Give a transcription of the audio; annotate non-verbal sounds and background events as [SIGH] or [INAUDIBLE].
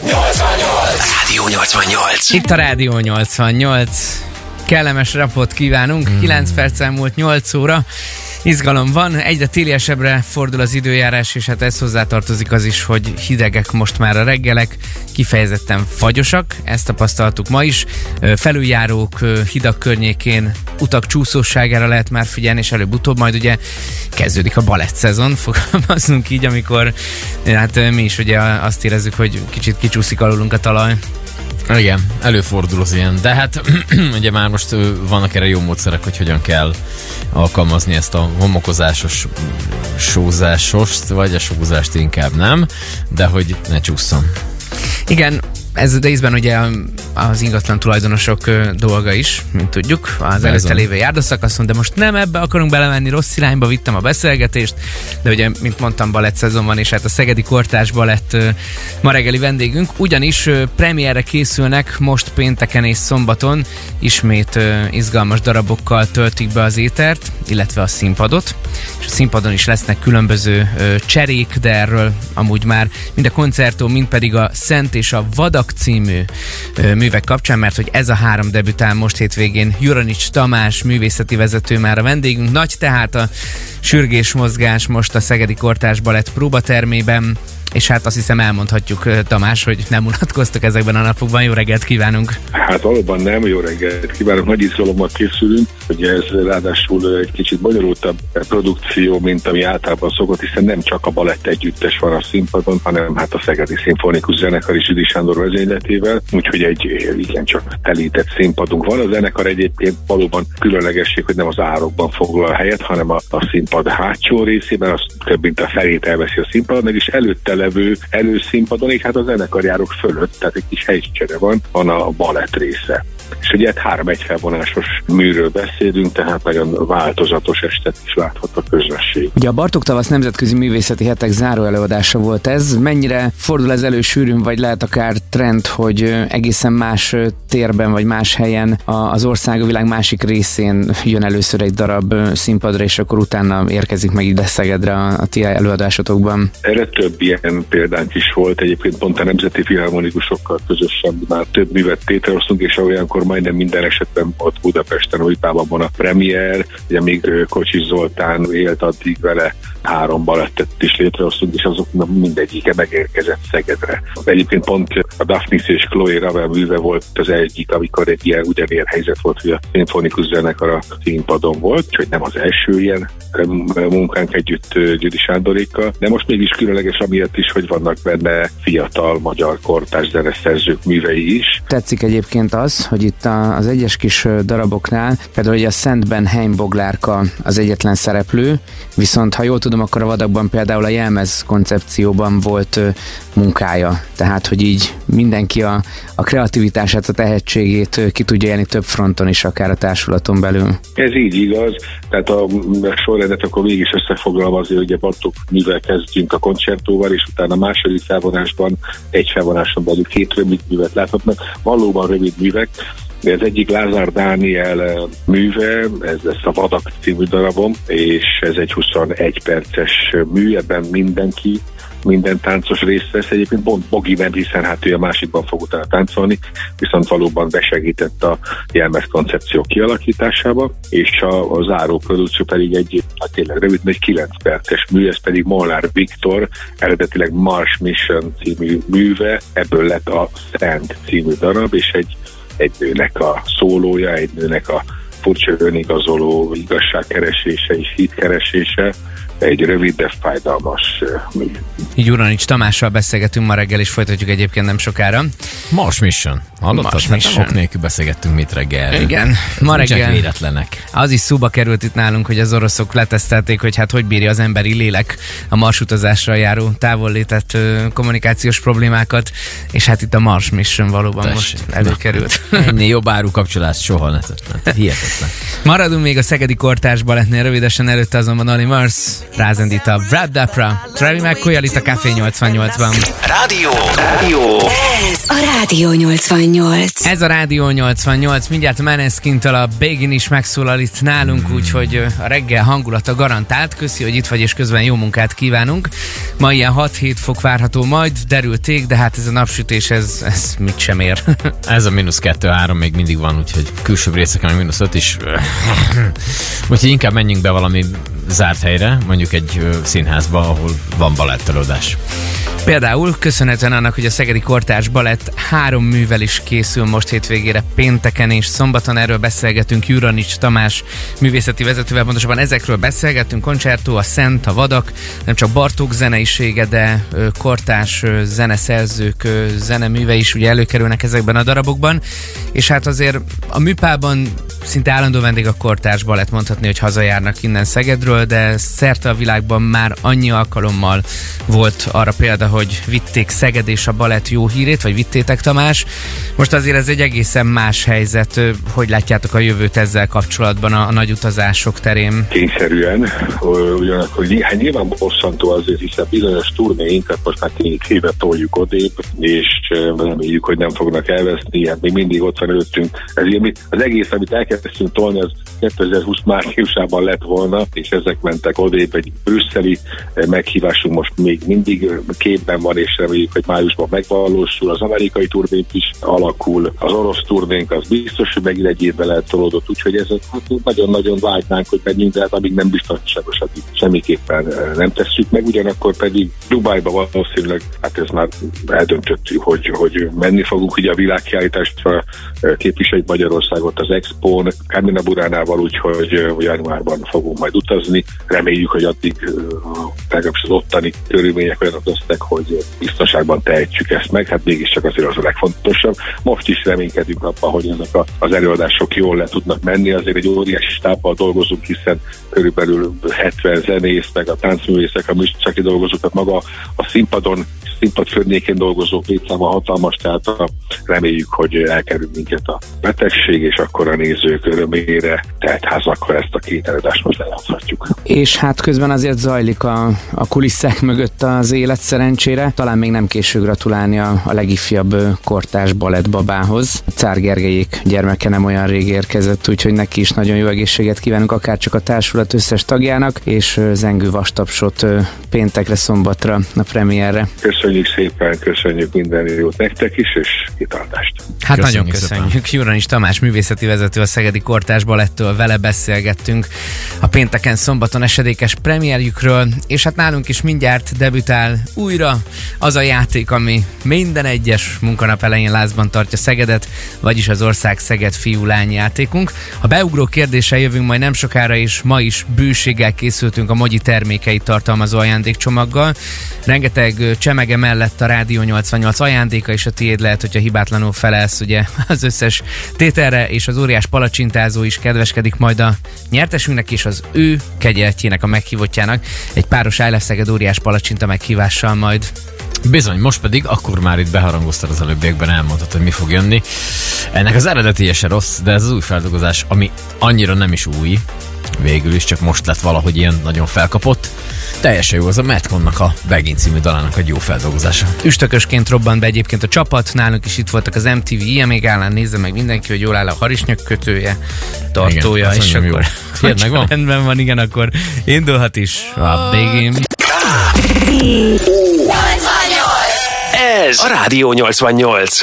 Rádió 88. Itt a Rádió 88. Kellemes rapot kívánunk. 9 perc múlt 8 óra. Izgalom van, egyre téliesebbre fordul az időjárás, és hát ez hozzátartozik az is, hogy hidegek most már a reggelek, kifejezetten fagyosak, ezt tapasztaltuk ma is. Felüljárók hidak környékén utak csúszóságára lehet már figyelni, és előbb-utóbb majd ugye kezdődik a balett szezon, [LAUGHS] fogalmazunk így, amikor hát mi is ugye azt érezzük, hogy kicsit kicsúszik alulunk a talaj. Igen, előfordul az ilyen, de hát [CLEARS THROAT] ugye már most vannak erre jó módszerek, hogy hogyan kell alkalmazni ezt a homokozásos sózásost, vagy a sózást inkább nem, de hogy ne csúszson. Igen, ez részben ugye az ingatlan tulajdonosok dolga is, mint tudjuk, az előtte lévő járdaszakaszon, de most nem ebbe akarunk belemenni, rossz irányba vittem a beszélgetést, de ugye, mint mondtam, balett szezon van, és hát a Szegedi Kortás balett ma reggeli vendégünk, ugyanis premierre készülnek most pénteken és szombaton, ismét izgalmas darabokkal töltik be az étert, illetve a színpadot, és a színpadon is lesznek különböző cserék, de erről amúgy már mind a koncertó, mind pedig a Szent és a Vadak című művek kapcsán, mert hogy ez a három debütál most hétvégén Juranics Tamás, művészeti vezető már a vendégünk. Nagy tehát a sürgés mozgás most a Szegedi Kortás Balett próbatermében, és hát azt hiszem elmondhatjuk, Tamás, hogy nem unatkoztok ezekben a napokban. Jó reggelt kívánunk! Hát valóban nem, jó reggelt kívánok, nagy izgalommal készülünk, hogy ez ráadásul egy kicsit bonyolultabb produkció, mint ami általában szokott, hiszen nem csak a balett együttes van a színpadon, hanem hát a Szegedi Szimfonikus Zenekar is Üdi Sándor vezényletével, úgyhogy egy igen csak telített színpadunk van. A zenekar egyébként valóban különlegesség, hogy nem az árokban foglal helyet, hanem a, a színpad hátsó részében, az több mint a felét elveszi a színpadon, és előtte levő előszínpadon, és hát a zenekarjárok fölött, tehát egy kis helycsere van, van a balett része. És ugye hát három egyfelvonásos műről beszélünk, tehát nagyon változatos estet is láthat a közönség. Ugye a Bartók Tavasz Nemzetközi Művészeti Hetek záró előadása volt ez. Mennyire fordul ez elő sűrűn, vagy lehet akár trend, hogy egészen más térben, vagy más helyen az ország a világ másik részén jön először egy darab színpadra, és akkor utána érkezik meg ide Szegedre a, a ti előadásotokban. Erre több ilyen példánk is volt, egyébként pont a Nemzeti Filharmonikusokkal közösen már több művet tételhoztunk, és olyankor majdnem minden esetben ott Budapesten, Újpában van a premier, ugye még Kocsis Zoltán élt addig vele, három balettet is létrehoztunk, és azoknak mindegyike megérkezett Szegedre. Egyébként pont a Daphnis és Chloe Ravel műve volt az egyik, amikor egy ilyen ugyanilyen helyzet volt, hogy a szimfonikus zenekar a színpadon volt, úgyhogy nem az első ilyen munkánk együtt Gyuri Sándorékkal, de most mégis különleges amiatt is, hogy vannak benne fiatal magyar kortárs zeneszerzők művei is, Tetszik egyébként az, hogy itt az egyes kis daraboknál, például hogy a Szentben Heimboglárka az egyetlen szereplő, viszont ha jól tudom, akkor a vadakban például a jelmez koncepcióban volt munkája. Tehát, hogy így mindenki a, a kreativitását, a tehetségét ki tudja élni több fronton is, akár a társulaton belül. Ez így igaz, tehát a a sorrendet akkor mégis összefoglalva azért, ugye Bartók mivel kezdjünk a koncertóval, és utána a második felvonásban, egy felvonáson belül két rövid művet láthatnak, valóban rövid művek, de az egyik Lázár Dániel műve, ez lesz a Vadak című darabom, és ez egy 21 perces mű, ebben mindenki minden táncos részt vesz. Egyébként pont Bogi nem, hiszen hát ő a másikban fog utána táncolni, viszont valóban besegített a jelmez koncepció kialakításába, és a, a záró produkció pedig egy, hát tényleg rövid, egy 9 perces mű, ez pedig Molnár Viktor, eredetileg Mars Mission című műve, ebből lett a Szent című darab, és egy, egy nőnek a szólója, egy nőnek a furcsa önigazoló igazságkeresése és hitkeresése, egy rövid, de fájdalmas mű. Így Uranics Tamással beszélgetünk ma reggel, és folytatjuk egyébként nem sokára. Mars Mission. Hallottad? Mars Mars Mission. Ok nélkül beszélgettünk mit reggel. Igen, ma reggel. véletlenek. Az is szóba került itt nálunk, hogy az oroszok letesztelték, hogy hát hogy bírja az emberi lélek a marsutazásra járó távollétett kommunikációs problémákat, és hát itt a Mars Mission valóban Tessék. most előkerült. Ennél jobb áru kapcsolás soha ne tettem. Hihetetlen. Maradunk még a Szegedi Kortárs Balettnél rövidesen előtte azonban Ali Mars rázendít a Brad Dapra. Travi McCoy itt a Café 88-ban. Rádió! Rádió! Ez a Rádió 88. Ez a Rádió 88, mindjárt a Meneszkintől a Bégin is megszólal itt nálunk, úgyhogy a reggel hangulata garantált. Köszi, hogy itt vagy, és közben jó munkát kívánunk. Ma ilyen 6-7 fok várható majd, derülték, de hát ez a napsütés, ez, ez mit sem ér. [LAUGHS] ez a mínusz 2-3 még mindig van, úgyhogy külsőbb részeken a mínusz 5 is. [LAUGHS] úgyhogy inkább menjünk be valami zárt helyre, mondjuk egy színházba, ahol van balettelődés. Például köszönhetően annak, hogy a Szegedi Kortárs Balett három művel is készül most hétvégére pénteken és szombaton. Erről beszélgetünk Juranics Tamás művészeti vezetővel, pontosabban ezekről beszélgetünk. Koncertó, a Szent, a Vadak, nem csak Bartók zeneisége, de kortárs zeneszerzők zeneműve is ugye előkerülnek ezekben a darabokban. És hát azért a műpában szinte állandó vendég a kortárs balett mondhatni, hogy hazajárnak innen Szegedről, de szerte a világban már annyi alkalommal volt arra példa, hogy vitték Szeged és a balett jó hírét, vagy vittétek Tamás. Most azért ez egy egészen más helyzet. Hogy látjátok a jövőt ezzel kapcsolatban a, a nagy utazások terén? Kényszerűen, ugyanakkor hát nyilván bosszantó azért, hiszen bizonyos turnéinkat most már két éve toljuk odébb, és reméljük, hogy nem fognak elveszni, hát még mindig ott van előttünk. Ez ilyen, az egész, amit elkezdtünk tolni, az 2020 márciusában lett volna, és ezek mentek odébb. Egy brüsszeli meghívásunk most még mindig képben van, és reméljük, hogy májusban megvalósul. Az amerikai turnénk is alakul, az orosz turnénk az biztos, hogy megint egy évvel eltolódott, úgyhogy ez hát nagyon-nagyon vágynánk, hogy menjünk, de hát amíg nem biztonságos, addig semmiképpen nem tesszük meg, ugyanakkor pedig Dubájba valószínűleg, hát ez már eldöntöttük, hogy, hogy menni fogunk, ugye a világkiállításra képviseljük Magyarországot az Expo-n, Carmina Buránával, úgyhogy januárban fogunk majd utazni. Reméljük, hogy addig legalábbis az ottani körülmények olyanok lesznek, hogy biztonságban tehetjük ezt meg, hát mégiscsak azért az a legfontosabb. Most is reménykedünk abban, hogy ezek az előadások jól le tudnak menni, azért egy óriási stábbal dolgozunk, hiszen körülbelül 70 zenész, meg a táncművészek, a műszaki dolgozók, tehát maga a színpadon színpad környékén dolgozók létszáma hatalmas, tehát reméljük, hogy elkerül minket a betegség, és akkor a nézők örömére tehát házakkal ezt a két előadást most lejátszhatjuk. És hát közben azért zajlik a, a kulisszák mögött az élet szerencsére. Talán még nem késő gratulálni a, a legifjabb kortás balettbabához. Cár Gergelyék gyermeke nem olyan rég érkezett, úgyhogy neki is nagyon jó egészséget kívánunk, akár csak a társulat összes tagjának, és zengő vastapsot péntekre, szombatra a premierre. Köszönjük szépen, köszönjük minden jót nektek is, és kitartást. Hát köszönjük nagyon köszönjük. Júran is Tamás művészeti vezető a Szegedi Kortás Balettől vele beszélgettünk a pénteken szombaton esedékes premierjükről, és hát nálunk is mindjárt debütál újra az a játék, ami minden egyes munkanap elején lázban tartja Szegedet, vagyis az ország Szeged fiú-lány játékunk. A beugró kérdéssel jövünk majd nem sokára, és ma is bőséggel készültünk a mogyi termékeit tartalmazó ajándékcsomaggal. Rengeteg csemege mellett a Rádió 88 ajándéka, és a tiéd lehet, hogyha hibátlanul felelsz ugye [LAUGHS] az összes tételre, és az óriás palacsintázó is kedveskedik majd a nyertesünknek és az ő kegyeltjének a meghívottjának. Egy páros Ájleszeged óriás palacsinta meghívással majd. Bizony, most pedig akkor már itt beharangoztad az előbbiekben, elmondtad, hogy mi fog jönni. Ennek az eredeti se rossz, de ez az új feldolgozás, ami annyira nem is új, végül is csak most lett valahogy ilyen nagyon felkapott. Teljesen jó, az a Metconnak a Begin című dalának egy jó feldolgozása. Üstökösként robbant be egyébként a csapat, nálunk is itt voltak az MTV ilyen még állán, nézze meg mindenki, hogy jól áll a harisnyak kötője, tartója, igen, és akkor Tényleg van? rendben van, igen, akkor indulhat is a Begin. Ez a Rádió 88.